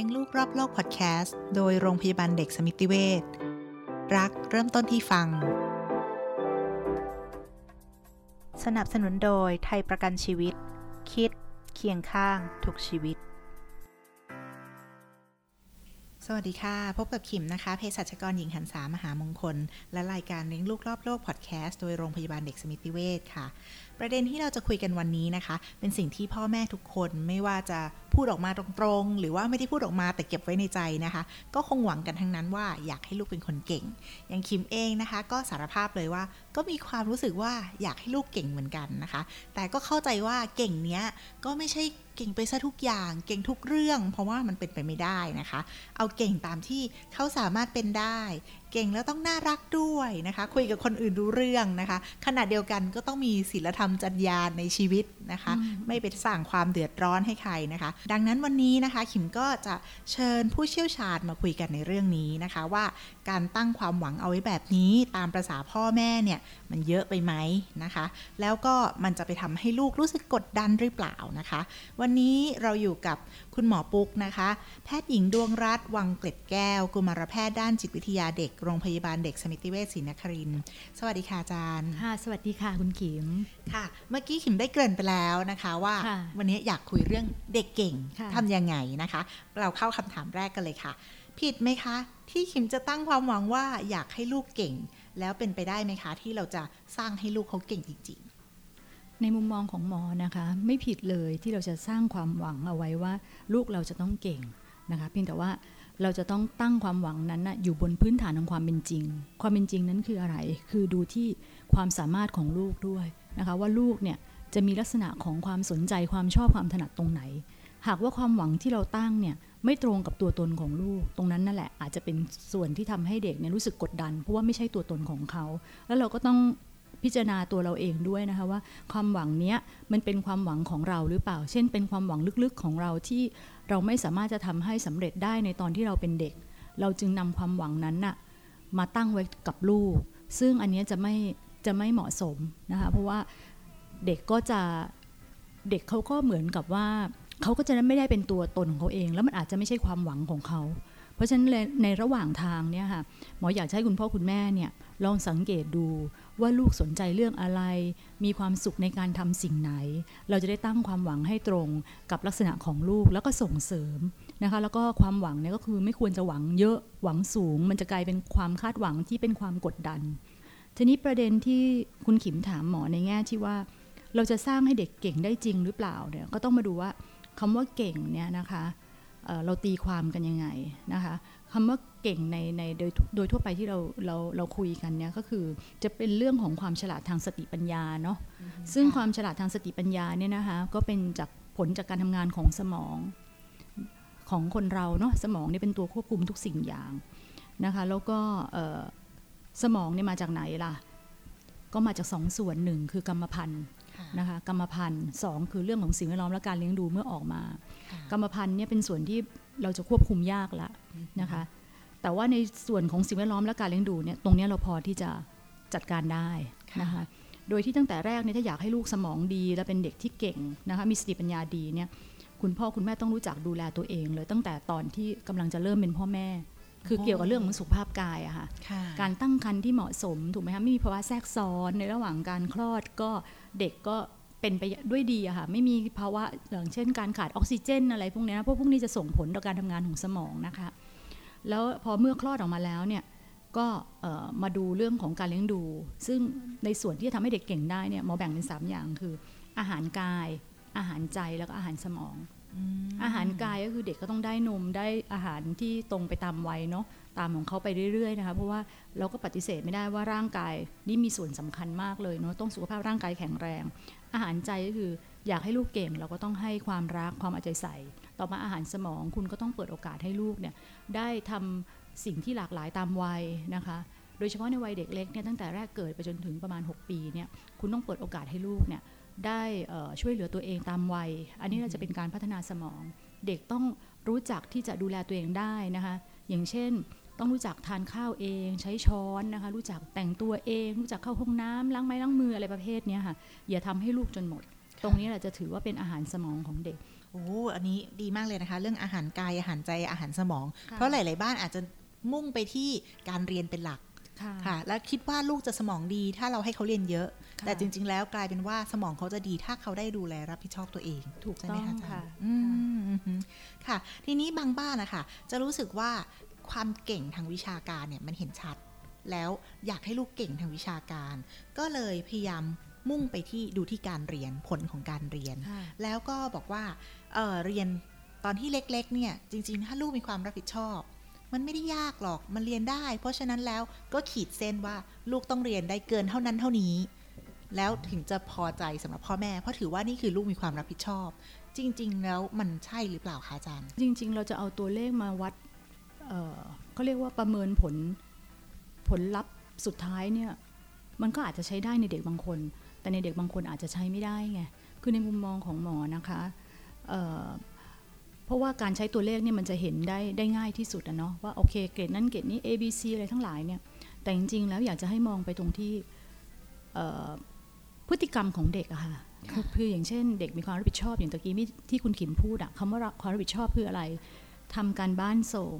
ลี้ยงลูกรอบโลกพอดแคสต์โดยโรงพยาบาลเด็กสมิติเวชรักเริ่มต้นที่ฟัง สนับสนุนโดยไทยประกันชีวิต คิดเคียงข้างทุกชีวิต สวัสดีค่ะ พบกับขิมนะคะเภสัชกรหญิงหันษามหามงคล และรายการเลี้ยงลูกรอบโลกพอดแคสต์โดยโรงพยาบาลเด็กสมิติเวชค่ะ ประเด็นที่เราจะคุยกันวันนี้นะคะ เป็นสิ่งที่พ่อแม่ทุกคนไม่ว่าจะพูดออกมาตรงๆ หรือว่าไม่ได้พูดออกมาแต่เก็บไว้ในใจนะคะ ก็คงหวังกันทั้งนั้นว่าอยากให้ลูกเป็นคนเก่ง อย่างคิมเองนะคะ ก็สารภาพเลยว่า ก็มีความรู้สึกว่าอยากให้ลูกเก่งเหมือนกันนะคะ แต่ก็เข้าใจว่าเก่งเนี้ยก็ไม่ใช่ เก่งไปซะทุกอย่าง เก่งทุกเรื่อง เพราะว่ามันเป็นไปไม่ได้นะคะ เอาเก่งตามที่เขาสามารถเป็นได้ เก่งแล้วต้องน่ารักด้วยนะคะ คุยกับคนอื่นรู้เรื่องนะคะ ขณะเดียวกันก็ต้องมีศีลธรรมจรรยาในชีวิตนะคะ ไม่ไปสร้างความเดือดร้อนให้ใครนะคะ ดังนั้นวันนี้นะคะ ขิมก็จะเชิญผู้เชี่ยวชาญมาคุยกันในเรื่องนี้นะคะว่าการตั้งความหวังเอาไว้แบบนี้ตามประษาพ่อแม่เนี่ยมันเยอะไปไหมนะคะ แล้วก็มันจะไปทำให้ลูกรู้สึกกดดันหรือเปล่านะคะ วันนี้เราอยู่กับคุณหมอปุ๊กนะคะ แพทย์หญิงดวงรัตน์วังเกล็ดแก้ว กุมารแพทย์ด้านจิตวิทยาเด็ก โรงพยาบาลเด็กสมิติเวชศรีนครินทร์สวัสดีค่ะอาจารย์ ค่ะ สวัสดีค่ะคุณขิม ค่ะ เมื่อกี้ขิมได้เกริ่นไปแล้วนะคะว่าค่ะวันนี้อยากคุยเรื่องเด็กเก่งค่ะทำยังไงนะคะ เราเข้าคำถามแรกกันเลยค่ะ ผิดไหมคะ ที่ขิมจะตั้งความหวังว่าอยากให้ลูกเก่ง แล้วเป็นไปได้ไหมคะ ที่เราจะสร้างให้ลูกเขาเก่งจริง ในมุมมองของหมอนะคะ ไม่ผิดเลยที่เราจะสร้างความหวังเอาไว้ว่า ลูกเราจะต้องเก่งนะคะเพียงแต่ว่าเราจะต้องตั้งความหวังนั้นนะอยู่บนพื้นฐานของความเป็นจริง ความเป็นจริงนั้นคืออะไร คือดูที่ความสามารถของลูกด้วยนะคะว่าลูกเนี่ยจะมีลักษณะของความสนใจความชอบความถนัดตรงไหน หากว่าความหวังที่เราตั้งเนี่ยไม่ตรงกับตัวตนของลูก ตรงนั้นนั่นแหละอาจจะเป็นส่วนที่ทำให้เด็กเนี่ยรู้สึกกดดัน เพราะว่าไม่ใช่ตัวตนของเขา แล้วเราก็ต้อง พิจารณาตัวเราเองด้วยนะคะว่าความหวังเนี้ยมันเป็นความหวังของเราหรือเปล่า เช่น เป็นความหวังลึกๆของเราที่เราไม่สามารถจะทำให้สำเร็จได้ในตอนที่เราเป็นเด็ก เราจึงนำความหวังนั้นน่ะมาตั้งไว้กับลูก ซึ่งอันนี้จะไม่จะไม่เหมาะสมนะคะเพราะว่าเด็กก็จะเด็กเขาก็เหมือนกับว่าเขาก็จะไม่ได้เป็นตัวตนของเขาเอง แล้วมันอาจจะไม่ใช่ความหวังของเขา เพราะฉะนั้นในระหว่างทางเนี่ยค่ะหมออยากให้คุณพ่อคุณแม่เนี่ย ลองสังเกตดูว่าลูกสนใจเรื่องอะไร มีความสุขในการทำสิ่งไหน เราจะได้ตั้งความหวังให้ตรงกับลักษณะของลูกแล้วก็ส่งเสริมนะคะ แล้วก็ความหวังเนี่ยก็คือไม่ควรจะหวังเยอะหวังสูง มันจะกลายเป็นความคาดหวังที่เป็นความกดดัน ทีนี้ประเด็นที่คุณขิมถามหมอในแง่ที่ว่า เราจะสร้างให้เด็กเก่งได้จริงหรือเปล่าเนี่ยก็ต้องมาดูว่าคำว่าเก่งเนี่ยนะคะเเราตีความกันยังไงนะคะคำว่า เก่งในในโดยโดยทั่วไปที่เราเราเราคุยกันเนี่ยก็คือจะเป็นเรื่องของความฉลาดทางสติปัญญาเนาะซึ่งความฉลาดทางสติปัญญาเนี่ยนะคะก็เป็นจากผลจากการทำงานของสมองของคนเราเนาะสมองเนี่ยเป็นตัวควบคุมทุกสิ่งอย่างนะคะแล้วก็เอ่อสมองเนี่ยมาจากไหนล่ะ ก็มาจากสองส่วนหนึ่งคือกรรมพันธุ์ๆค่ะนะคะกรรมพันธุ์สองคือเรื่องของสิ่งแวดล้อมและการเลี้ยงดูเมื่อออกมา กรรมพันธุ์เนี่ยเป็นส่วนที่เราจะควบคุมยากละนะคะ แต่ว่าในส่วนของสิ่งแวดล้อมและการเลี้ยงดูเนี่ยตรงเนี้ยเราพอที่จะจัดการได้นะคะโดยที่ตั้งแต่แรกเนี่ยถ้าอยากให้ลูกสมองดี และเป็นเด็กที่เก่งนะคะมีสติปัญญาดีเนี่ยคุณพ่อคุณแม่ต้องรู้จักดูแลตัวเองเลยตั้งแต่ตอนที่กำลังจะเริ่มเป็นพ่อแม่ คือเกี่ยวกับเรื่องของสุขภาพกายอะค่ะค่ะการตั้งครรภ์ที่เหมาะสมถูกไหมคะไม่มีภาวะแทรกซ้อนในระหว่างการคลอดก็เด็กก็เป็นไปด้วยดีอะค่ะไม่มีภาวะอย่างเช่น การขาดออกซิเจนอะไรพวกเนี้ยนะพวกพวกนี้จะส่งผลต่อการทำงานของสมองนะคะ แล้วพอเมื่อคลอดออกมาแล้วเนี่ยก็เอ่อมาดูเรื่องของการเลี้ยงดู ซึ่งในส่วนที่จะทำให้เด็กเก่งได้เนี่ยหมอแบ่งเป็น 3 อย่างคือ อาหารกาย อาหารใจแล้วก็อาหารสมองอาหารกายก็คือเด็กก็ต้องได้นมได้อาหารที่ตรงไปตามวัยเนาะตามของเขาไปเรื่อยๆนะคะเพราะว่าเราก็ปฏิเสธไม่ได้ว่าร่างกายนี่มีส่วนสำคัญมากเลยเนาะต้องสุขภาพร่างกายแข็งแรง อาหารใจก็คืออยากให้ลูกเก่งเราก็ต้องให้ความรักความเอาใจใส่ ต่อมาอาหารสมองคุณก็ต้องเปิดโอกาสให้ลูกเนี่ยได้ทำสิ่งที่หลากหลายตามวัยนะคะ โดยเฉพาะในวัยเด็กเล็กเนี่ยตั้งแต่แรกเกิดไปจนถึงประมาณ 6 ปีเนี่ยคุณต้องเปิดโอกาสให้ลูกเนี่ยได้ช่วยเหลือตัวเองตามวัย อันนี้จะเป็นการพัฒนาสมอง เด็กต้องรู้จักที่จะดูแลตัวเองได้นะคะ อย่างเช่น ต้องรู้จักทานข้าวเอง ใช้ช้อนนะคะ รู้จักแต่งตัวเอง รู้จักเข้าห้องน้ำล้างไม้ล้างมืออะไรประเภทนี้ค่ะอย่าทำให้ลูกจนหมด ตรงนี้แหละจะถือว่าเป็นอาหารสมองของเด็ก โอ้อันนี้ดีมากเลยนะคะ เรื่องอาหารกายอาหารใจอาหารสมองค่ะเพราะหลาย ๆ บ้านอาจจะมุ่งไปที่การเรียนเป็นหลักค่ะค่ะและคิดว่าลูกจะสมองดีถ้าเราให้เขาเรียนเยอะค่ะแต่จริง ๆ แล้วกลายเป็นว่าสมองเขาจะดีถ้าเขาได้ดูแลรับผิดชอบตัวเอง ถูกใช่ไหต้มองคะอาจารค่ะย์อืมอืมอืมค่ะ ทีนี้บางบ้านนะคะจะรู้สึกว่าความเก่งทางวิชาการเนี่ยมันเห็นชัด แล้วอยากให้ลูกเก่งทางวิชาการ ก็เลยพยายาม มุ่งไปที่ดูที่การเรียนผลของการเรียนค่ะแล้วก็บอกว่าเอ่อเรียนตอนที่เล็กๆเนี่ยจริง ๆ ถ้าลูกมีความรับผิดชอบ มันไม่ได้ยากหรอกมันเรียนได้ เพราะฉะนั้นแล้วก็ขีดเส้นว่าลูกต้องเรียนได้เกินเท่านั้นเท่านี้ แล้วถึงจะพอใจสำหรับพ่อแม่ เพราะถือว่านี่คือลูกมีความรับผิดชอบ จริง ๆ แล้วมันใช่หรือเปล่าคะอาจารย์ จริง ๆ เราจะเอาตัวเลขมาวัดเอ่อเขาเรียกว่าประเมินผลผลลัพธ์สุดท้ายเนี่ยมันก็อาจจะใช้ได้ในเด็กบางคน แต่ในเด็กบางคนอาจจะใช้ไม่ได้ไง คือในมุมมองของหมอนะคะเอ่อเพราะว่าการใช้ตัวเลขเนี่ยมันจะเห็นได้ได้ง่ายที่สุดอะเนาะว่าโอเคเกรดนั้นเกรดนี้ A B C อะไรทั้งหลายเนี่ย แต่จริงๆแล้วอยากจะให้มองไปตรงที่เอ่อพฤติกรรมของเด็กอะค่ะคือคืออย่างเช่น เด็กมีความรับผิดชอบอย่างตะกี้ที่คุณขิมพูดอะคำว่าความรับผิดชอบคืออะไรทำการบ้านส่ง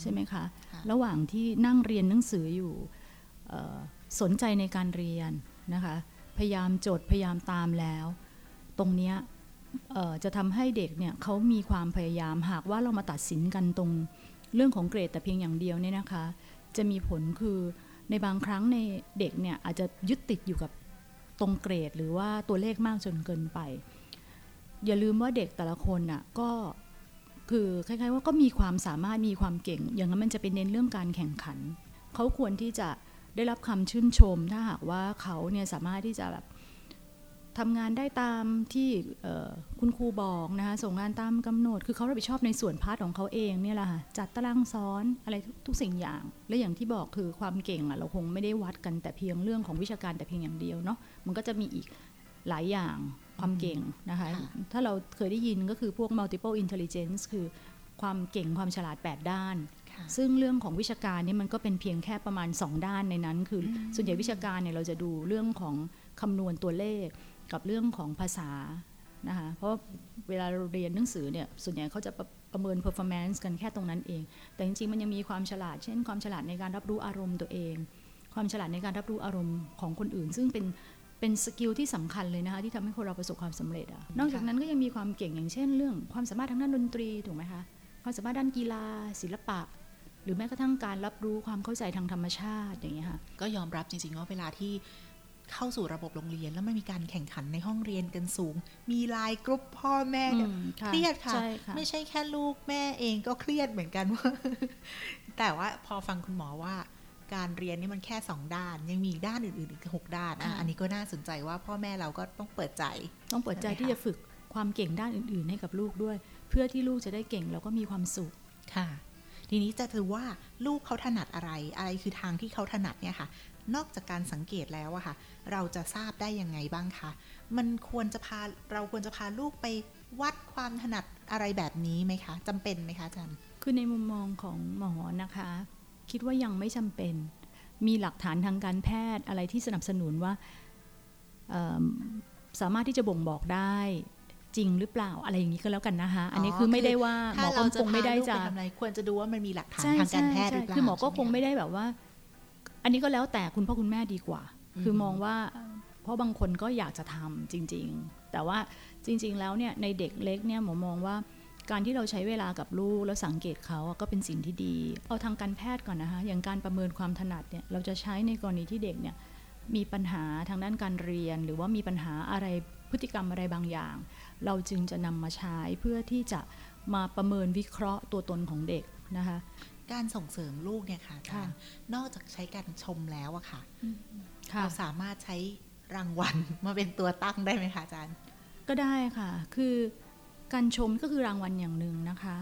ใช่ไหมคะค่ะระหว่างที่นั่งเรียนหนังสืออยู่เอ่อสนใจในการเรียนนะคะ พยายามจดพยายามตามแล้ว ตรงเนี้ยจะทำให้เด็กเนี่ยเขามีความพยายามหากว่าเรามาตัดสินกันตรงเรื่องของเกรดแต่เพียงอย่างเดียวเนี่ยนะคะ จะมีผลคือในบางครั้งในเด็กเนี่ยอาจจะยึดติดอยู่กับตรงเกรดหรือว่าตัวเลขมากจนเกินไป อย่าลืมว่าเด็กแต่ละคนน่ะก็คือคล้ายๆว่าก็มีความสามารถมีความเก่ง อย่างนั้นมันจะเป็นเน้นเรื่องการแข่งขัน เขาควรที่จะ ได้รับคำชื่นชม ถ้าหากว่าเขาเนี่ยสามารถที่จะแบบทำงานได้ตามที่เอ่อคุณครูบอกนะคะส่งงานตามกำหนด คือเขารับผิดชอบในส่วนพาร์ทของเขาเองเนี่ยแหละค่ะจัดตารางสอนอะไรทุกทุกสิ่งอย่าง และอย่างที่บอกคือความเก่งอะเราคงไม่ได้วัดกันแต่เพียงเรื่องของวิชาการแต่เพียงอย่างเดียวเนาะมันก็จะมีอีกหลายอย่างความเก่งนะคะค่ะถ้าเราเคยได้ยินก็คือพวก multiple intelligence คือความเก่งความฉลาด 8 ด้านค่ะ ซึ่งเรื่องของวิชาการนี่มันก็เป็นเพียงแค่ประมาณ 2 ด้านในนั้น คืออส่วนใหญ่วิชาการเนี่ยเราจะดูเรื่องของคำนวณตัวเลขกับเรื่องของภาษานะคะเพราะเวลาเราเรียนหนังสือเนี่ยส่วนใหญ่เขาจะประประเมิน performance กันแค่ตรงนั้นเอง แต่จริงๆ มันยังมีความฉลาด เช่น ความฉลาดในการรับรู้อารมณ์ตัวเอง ความฉลาดในการรับรู้อารมณ์ของคนอื่น ซึ่งเป็นเป็นสกิลที่สำคัญเลยนะคะที่ทำให้คนเราประสบความสำเร็จอะนอกจากนั้นก็ยังมีความเก่งอย่างเช่น เรื่องความสามารถทางด้านดนตรีถูกไหมคะ ความสามารถด้านกีฬา ศิลปะ หรือแม้กระทั่งการรับรู้ความเข้าใจทางธรรมชาติอย่างเงี้ยค่ะก็ยอมรับจริงๆว่าเวลาที่เข้าสู่ระบบโรงเรียนแล้วมันมีการแข่งขันในห้องเรียนกันสูง มีไลน์กรุ๊ปพ่อแม่กันอืมค่ะเครียดค่ะใช่ค่ะ ไม่ใช่แค่ลูกแม่เองก็เครียดเหมือนกันว่า แต่ว่าพอฟังคุณหมอว่า การเรียนนี่มันแค่สองด้าน ยังมีอีกด้านอื่นๆอีกหกด้านอะค่ะอันนี้ก็น่าสนใจว่าพ่อแม่เราก็ต้องเปิดใจ ต้องเปิดใจใช่ไหมคะที่จะฝึกความเก่งด้านอื่น ๆ ให้กับลูกด้วย เพื่อที่ลูกจะได้เก่งแล้วก็มีความสุขค่ะ ทีนี้จะถือว่าลูกเขาถนัดอะไร อะไรคือทางที่เขาถนัดเนี่ยค่ะ นอกจากการสังเกตแล้วอะค่ะ เราจะทราบได้ยังไงบ้างคะ มันควรจะพาเราควรจะพาลูกไปวัดความถนัดอะไรแบบนี้ไหมคะจำเป็นไหมคะอาจารย์ คือในมุมมองของหมอนะคะ คิดว่ายังไม่จำเป็น มีหลักฐานทางการแพทย์อะไรที่สนับสนุนว่าสามารถที่จะบ่งบอกได้ จริงหรือเปล่าอะไรอย่างนี้ก็แล้วกันนะคะอันนี้อ๋อคือไม่ได้ว่าหมถ้าอเราก็จะคงไม่พาได้ลูกจะไปทำอะไรควรจะดูว่ามันมีหลักฐานใช่ทางการใช่แพทย์หใช่รือเปล่าคือหมอก็ใช่คงไหะไม่ได้แบบว่า อันนี้ก็แล้วแต่คุณพ่อคุณแม่ดีกว่าอืมคือมองว่าเพราะบางคนก็อยากจะทำจริง ๆ แต่ว่าจริง ๆ แล้วเนี่ยในเด็กเล็กเนี่ยหมอมองว่าการที่เราใช้เวลากับลูกแล้วสังเกตเขาอะก็เป็นสิ่งที่ดี เอาทางการแพทย์ก่อนนะคะอย่างการประเมินความถนัดเนี่ยเราจะใช้ในกรณีที่เด็กเนี่ยมีปัญหาทางด้านการเรียน หรือว่ามีปัญหาอะไร พฤติกรรมอะไรบางอย่าง เราจึงจะนำมาใช้เพื่อที่จะมาประเมินวิเคราะห์ตัวตนของเด็กนะคะ การส่งเสริมลูกเนี่ยค่ะอาจารย์ค่ะนอกจากใช้การชมแล้วอะค่ะค่ะเราสามารถใช้รางวัลมาเป็นตัวตั้งได้ไหมคะอาจารย์ ก็ได้ค่ะ คือการชมก็คือรางวัลอย่างหนึ่งนะคะ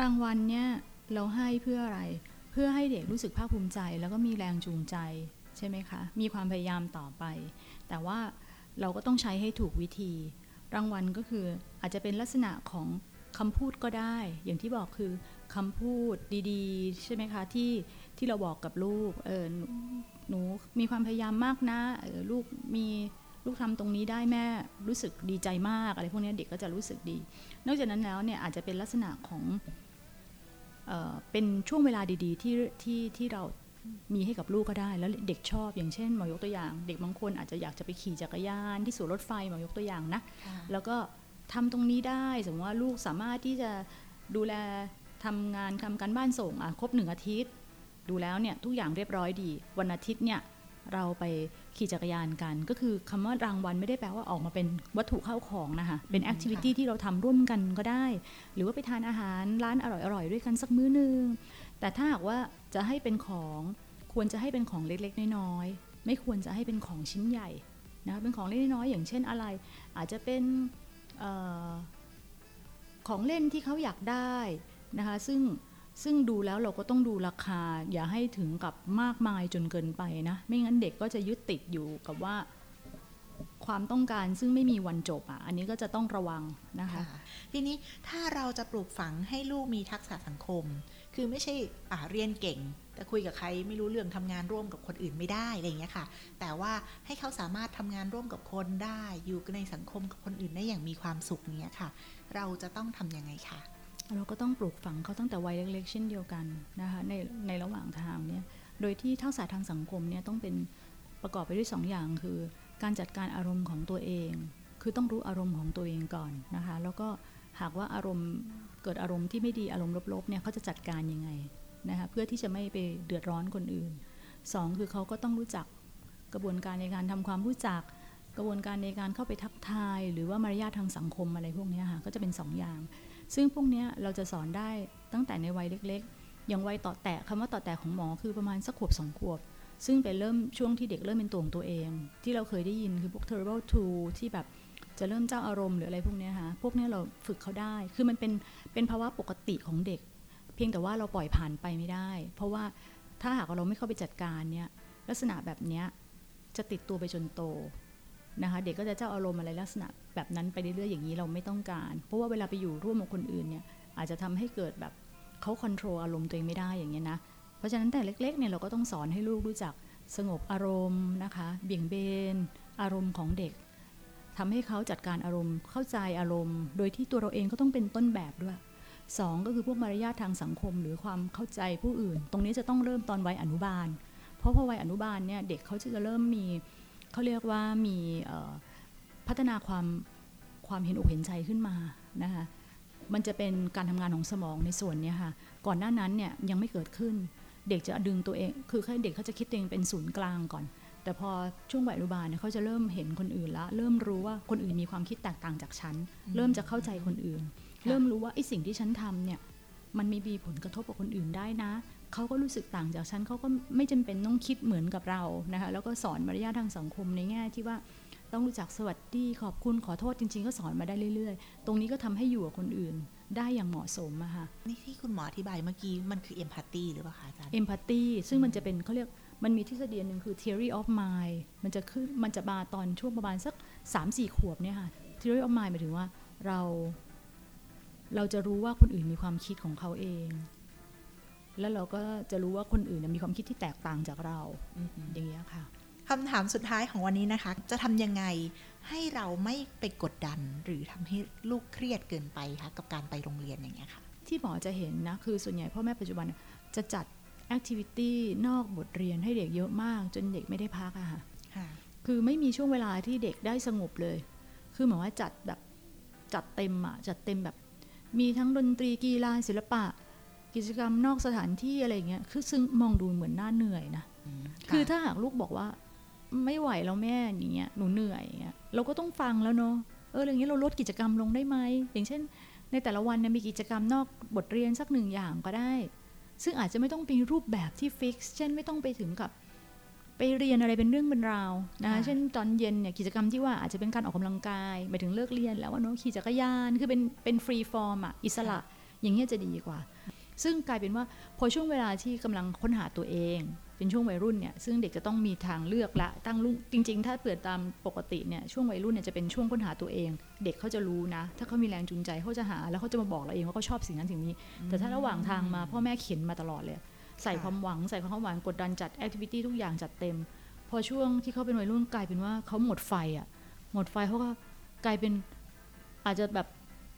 รางวัลเนี่ยเราให้เพื่ออะไร เพื่อให้เด็กรู้สึกภาคภูมิใจ แล้วก็มีแรงจูงใจใช่ไหมคะ มีความพยายามต่อไป แต่ว่า เราก็ต้องใช้ให้ถูกวิธี รางวัลก็คืออาจจะเป็นลักษณะของคำพูดก็ได้ อย่างที่บอกคือคำพูดดีๆ ใช่ไหมคะ ที่ที่เราบอกกับลูกเออหนูหนูมีความพยายามมากนะออลูกมีลูกทำตรงนี้ได้แม่รู้สึกดีใจมากอะไรพวกนี้เด็กก็จะรู้สึกดี นอกจากนั้นแล้วเนี่ยอาจจะเป็นลักษณะของเออเป็นช่วงเวลาดีๆที่ที่ที่เรา มีให้กับลูกก็ได้ แล้วเด็กชอบอย่างเช่นหมอยกตัวอย่าง เด็กบางคนอาจจะอยากจะไปขี่จักรยานที่สวนรถไฟหมอยกตัวอย่างนะค่ะแล้วก็ทำตรงนี้ได้สมมติว่าลูกสามารถที่จะดูแลทำงานทำการบ้านส่งอะครบหนึ่งอาทิตย์ ดูแล้วเนี่ยทุกอย่างเรียบร้อยดี วันอาทิตย์เนี่ยเราไปขี่จักรยานกัน ก็คือคำว่ารางวัลไม่ได้แปลว่าออกมาเป็นวัตถุเข้าของนะคะเป็นแอคทิวิตี้ที่เราทำร่วมกันก็ได้ หรือว่าไปทานอาหารร้านอร่อยๆ ด้วยกันสักมื้อหนึง แต่ถ้าหากว่าจะให้เป็นของควรจะให้เป็นของเล็กๆ น้อยๆ ไม่ควรจะให้เป็นของชิ้นใหญ่นะเป็นของเล็กๆน้อยๆอย่างเช่นอะไร อาจจะเป็นออของเล่นที่เขาอยากได้นะคะซึ่งซึ่งดูแล้วเราก็ต้องดูราคา อย่าให้ถึงกับมากมายจนเกินไปนะไม่งั้นเด็กก็จะยึดติดอยู่กับว่าความต้องการซึ่งไม่มีวันจบอะ อันนี้ก็จะต้องระวังนะคะ ทีนี้ถ้าเราจะปลูกฝังให้ลูกมีทักษะสังคม คือไม่ใช่อ่าเรียนเก่ง แต่คุยกับใครไม่รู้เรื่องทำงานร่วมกับคนอื่นไม่ได้อะไรอย่างเงี้ยค่ะ แต่ว่าให้เขาสามารถทำงานร่วมกับคนได้อยู่ในสังคมกับคนอื่นได้อย่างมีความสุขเนี้ยค่ะ เราจะต้องทำยังไงคะเราก็ต้องปลูกฝังเขาตั้งแต่วัยเล็กๆเช่นเดียวกันนะคะในในระหว่างทางเนี่ยโดยที่ทักษะทางสังคมเนี่ยต้องเป็นประกอบไปด้วยสองอย่างคือ การจัดการอารมณ์ของตัวเอง คือต้องรู้อารมณ์ของตัวเองก่อนนะคะ แล้วก็ หากว่าอารมณ์เกิดอารมณ์ที่ไม่ดีอารมณ์ลบๆเนี่ยเขาจะจัดการยังไงนะคะเพื่อที่จะไม่ไปเดือดร้อนคนอื่นสองคือเขาก็ต้องรู้จักกระบวนการในการทำความรู้จักกระบวนการในการเข้าไปทักทาย หรือว่ามารยาททางสังคมอะไรพวกนี้ค่ะก็จะเป็นสองอย่าง ซึ่งพวกนี้เราจะสอนได้ตั้งแต่ในวัยเล็กๆ อย่างวัยต่อแตะคำว่าต่อแตะของหมอคือประมาณสักขวบสองขวบ ซึ่งเป็นเริ่มช่วงที่เด็กเริ่มเป็นตัวของตัวเอง ที่เราเคยได้ยินคือพวก terrible two ที่แบบ จะเริ่มเจ้าอารมณ์หรืออะไรพวกนี้ค่ะพวกนี้เราฝึกเขาได้ คือมันเป็นเป็นภาวะปกติของเด็ก เพียงแต่ว่าเราปล่อยผ่านไปไม่ได้ เพราะว่าถ้าหากเราไม่เข้าไปจัดการเนี่ยลักษณะแบบเนี้ยจะติดตัวไปจนโตนะคะเด็กก็จะเจ้าอารมณ์อะไรลักษณะแบบนั้นไปเรื่อยๆอย่างนี้เราไม่ต้องการ เพราะว่าเวลาไปอยู่ร่วมกับคนอื่นเนี่ยอาจจะทำให้เกิดแบบเขาควบคุมอารมณ์ตัวเองไม่ได้อย่างเงี้ยนะเพราะฉะนั้นแต่เล็กๆเนี่ยเราก็ต้องสอนให้ลูกรู้จักสงบอารมณ์นะคะ เบี่ยงเบน อารมณ์ของเด็ก ทำให้เขาจัดการอารมณ์ เข้าใจอารมณ์ โดยที่ตัวเราเองก็ต้องเป็นต้นแบบด้วยสองก็คือพวกมารยาททางสังคมหรือความเข้าใจผู้อื่น ตรงนี้จะต้องเริ่มตอนวัยอนุบาล เพราะพอวัยอนุบาลเนี่ยเด็กเขาจะเริ่มมีเขาเรียกว่ามีพัฒนาความความเห็นอกเห็นใจขึ้นมานะคะมันจะเป็นการทำงานของสมองในส่วนนี้ค่ะ ก่อนหน้านั้นเนี่ยยังไม่เกิดขึ้น เด็กจะดึงตัวเอง คือแค่เด็กเขาจะคิดเองเป็นศูนย์กลางก่อน แต่พอช่วงวัยอนุบาลเนี่ยเขาจะเริ่มเห็นคนอื่นละ เริ่มรู้ว่าคนอื่นมีความคิดแตกต่างจากฉัน เริ่มจะเข้าใจคนอื่นค่ะเริ่มรู้ว่าไอ้สิ่งที่ฉันทำเนี่ยมันมีมีผลกระทบกับคนอื่นได้นะ เขาก็รู้สึกต่างจากฉันเขาก็ไม่จำเป็นต้องคิดเหมือนกับเรานะคะ แล้วก็สอนมารยาททางสังคมในแง่ที่ว่าต้องรู้จักสวัสดีขอบคุณขอโทษจริง ๆ ก็สอนมาได้เรื่อย ๆ ตรงนี้ก็ทำให้อยู่กับคนอื่น ได้อย่างเหมาะสมอะค่ะนี่ที่คุณหมออธิบายเมื่อกี้ มันคือ empathy หรือเปล่าคะอาจารย์ empathy ซึ่งมันจะเป็นเขาเรียกมันมีทฤษฎีอันหนึ่งคือ theory of mind มันจะขึ้นมันจะมาตอนช่วงประมาณสัก 3-4 ขวบเนี่ยค่ะ theory of mind หมายถึงว่าเรา เราจะรู้ว่าคนอื่นมีความคิดของเขาเอง แล้วเราก็จะรู้ว่าคนอื่นเนยมีความคิดที่แตกต่างจากเราอือหืออย่างเงี้ยค่ะ คำถามสุดท้ายของวันนี้นะคะ จะทำยังไงให้เราไม่ไปกดดันหรือทำให้ลูกเครียดเกินไปคะกับการไปโรงเรียนอย่างเงี้ยค่ะ ที่หมอจะเห็นนะ คือส่วนใหญ่พ่อแม่ปัจจุบันเนี่ยจะจัดแอคทิวิตี้นอกบทเรียนให้เด็กเยอะมาก จนเด็กไม่ได้พักอะค่ะค่ะคือไม่มีช่วงเวลาที่เด็กได้สงบเลย คือหมายว่าจัดแบบจัดเต็มอะจัดเต็มแบบ มีทั้งดนตรีกีฬาศิลปะ กิจกรรมนอกสถานที่อะไรอย่างเงี้ย คือซึ่งมองดูเหมือนน่าเหนื่อยนะ คือถ้าหากลูกบอกว่า ไม่ไหวแล้วแม่อย่างเงี้ยหนูเหนื่อยอย่างเงี้ยเราก็ต้องฟังแล้วเนาะเอออะไรอย่างเงี้ยเราลดกิจกรรมลงได้ไหมอย่างเช่น ในแต่ละวันเนี่ยมีกิจกรรมนอกบทเรียนสักหนึ่งอย่างก็ได้ ซึ่งอาจจะไม่ต้องเป็นรูปแบบที่ fix เช่นไม่ต้องไปถึงกับไปเรียนอะไรเป็นเรื่องเป็นราวนะค่ะเช่นตอนเย็นเนี่ยกิจกรรมที่ว่าอาจจะเป็นการออกกำลังกายหมายถึงเลิกเรียนแล้วว่าเนอะขี่จักรยานคือเป็นเป็น free form อะอิสระ อย่างเงี้ยจะดีกว่า ซึ่งกลายเป็นว่าพอช่วงเวลาที่กำลังค้นหาตัวเอง เป็นช่วงวัยรุ่นเนี่ยซึ่งเด็กจะต้องมีทางเลือกละตั้งลูกจริง ๆ ถ้าเปิดตามปกติเนี่ยช่วงวัยรุ่นเนี่ยจะเป็นช่วงค้นหาตัวเอง เด็กเขาจะรู้นะ ถ้าเขามีแรงจูงใจเขาจะหาแล้วเขาจะมาบอกเราเองว่าเขาชอบสิ่งนั้นสิ่งนี้ แต่ถ้าระหว่างทางมาพ่อแม่เขียนมาตลอดเลย ใส่ความหวังใส่ความหวังกดดันจัดแอคทิวิตี้ทุกอย่างจัดเต็ม พอช่วงที่เขาเป็นวัยรุ่นกลายเป็นว่าเขาหมดไฟอะ่ะหมดไฟเขาก็กลายเป็นอาจจะแบบ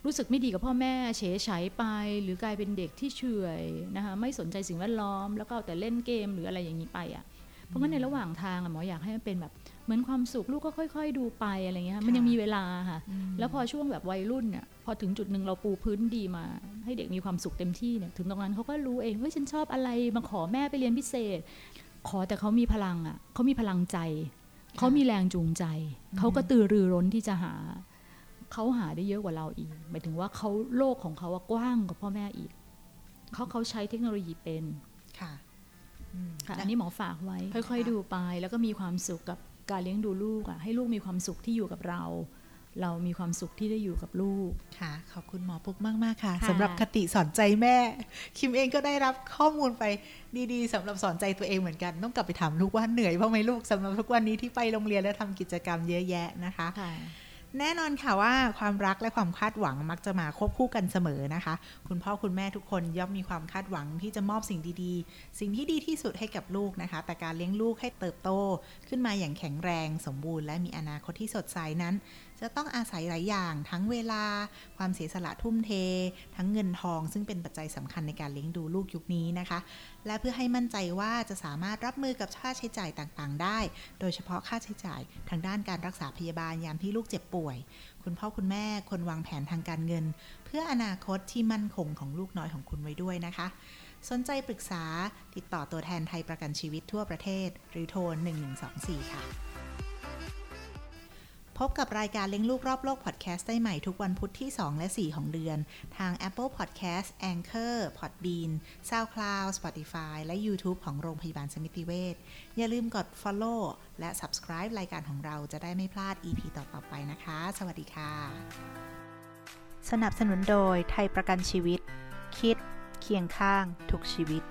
รู้สึกไม่ดีกับพ่อแม่เฉยฉไป หรือกลายเป็นเด็กที่เฉยนะคะไม่สนใจสิ่งแวดล้อม แล้วก็เอาแต่เล่นเกมหรืออะไรอย่างนี้ไปอะเพราะงั้นในระหว่างทางอะหมออยากให้มันเป็นแบบเหมือนความสุขลูกก็ค่อย ๆ ดูไปอะไรเงี้ยมันยังมีเวลาค่ะ แล้วพอช่วงแบบวัยรุ่นเนี่ยพอถึงจุดหนึ่งเราปูพื้นดีมา ให้เด็กมีความสุขเต็มที่เนี่ยถึงตรงนั้นเขาก็รู้เองว่าฉันชอบอะไรมาขอแม่ไปเรียนพิเศษ ขอแต่เขามีพลังอะเขามีพลังใจเขามีแรงจูงใจเขาก็ตือรือร้นที่จะหา เขาหาได้เยอะกว่าเราอีก หมายถึงว่าเขาโลกของเขากว้างกว่าพ่อแม่อีก เขาเขาใช้เทคโนโลยีเป็นค่ะค่ะอันนี้หมอฝากไว้ ค่อย ๆ ดูไป แล้วก็มีความสุขกับการเลี้ยงดูลูกอะให้ลูกมีความสุขที่อยู่กับเรา เรามีความสุขที่ได้อยู่กับลูกค่ะ ขอบคุณหมอปุ๊กมากมากค่ะค่ะสำหรับคติสอนใจแม่ คิมเองก็ได้รับข้อมูลไปดีๆสำหรับสอนใจตัวเองเหมือนกัน ต้องกลับไปถามลูกว่าเหนื่อยบ้างไหมลูกสำหรับทุกวันนี้ที่ไปโรงเรียนและทำกิจกรรมเยอะแยะนะคะค่ะ แน่นอนค่ะว่าความรักและความคาดหวังมักจะมาควบคู่กันเสมอนะคะ คุณพ่อคุณแม่ทุกคนย่อมมีความคาดหวังที่จะมอบสิ่งดีๆ สิ่งที่ดีที่สุดให้กับลูกนะคะ แต่การเลี้ยงลูกให้เติบโต ขึ้นมาอย่างแข็งแรง สมบูรณ์และมีอนาคตที่สดใสนั้นจะต้องอาศัยหลายอย่างทั้งเวลา ความเสียสละทุ่มเท ทั้งเงินทอง ซึ่งเป็นปัจจัยสำคัญในการเลี้ยงดูลูกยุคนี้นะคะ และเพื่อให้มั่นใจว่าจะสามารถรับมือกับค่าใช้จ่ายต่างๆ ได้ โดยเฉพาะค่าใช้จ่ายทางด้านการรักษาพยาบาลยามที่ลูกเจ็บป่วย คุณพ่อคุณแม่ควรวางแผนทางการเงิน เพื่ออนาคตที่มั่นคงของลูกน้อยของคุณไว้ด้วยนะคะสนใจปรึกษาติดต่อตัวแทนไทยประกันชีวิตทั่วประเทศ หรือโทร 1124 ค่ะ พบกับรายการเลี้ยงลูกรอบโลกพอดแคสต์ได้ใหม่ทุกวันพุธที่ 2 และ 4 ของเดือน ทาง Apple Podcast Anchor Podbean SoundCloud Spotify และ YouTube ของโรงพยาบาลสมิติเวชอย่าลืมกด Follow และ Subscribe รายการของเราจะได้ไม่พลาด EP ต่อๆไปนะคะ สวัสดีค่ะ สนับสนุนโดยไทยประกันชีวิต คิด เคียงข้างทุกชีวิต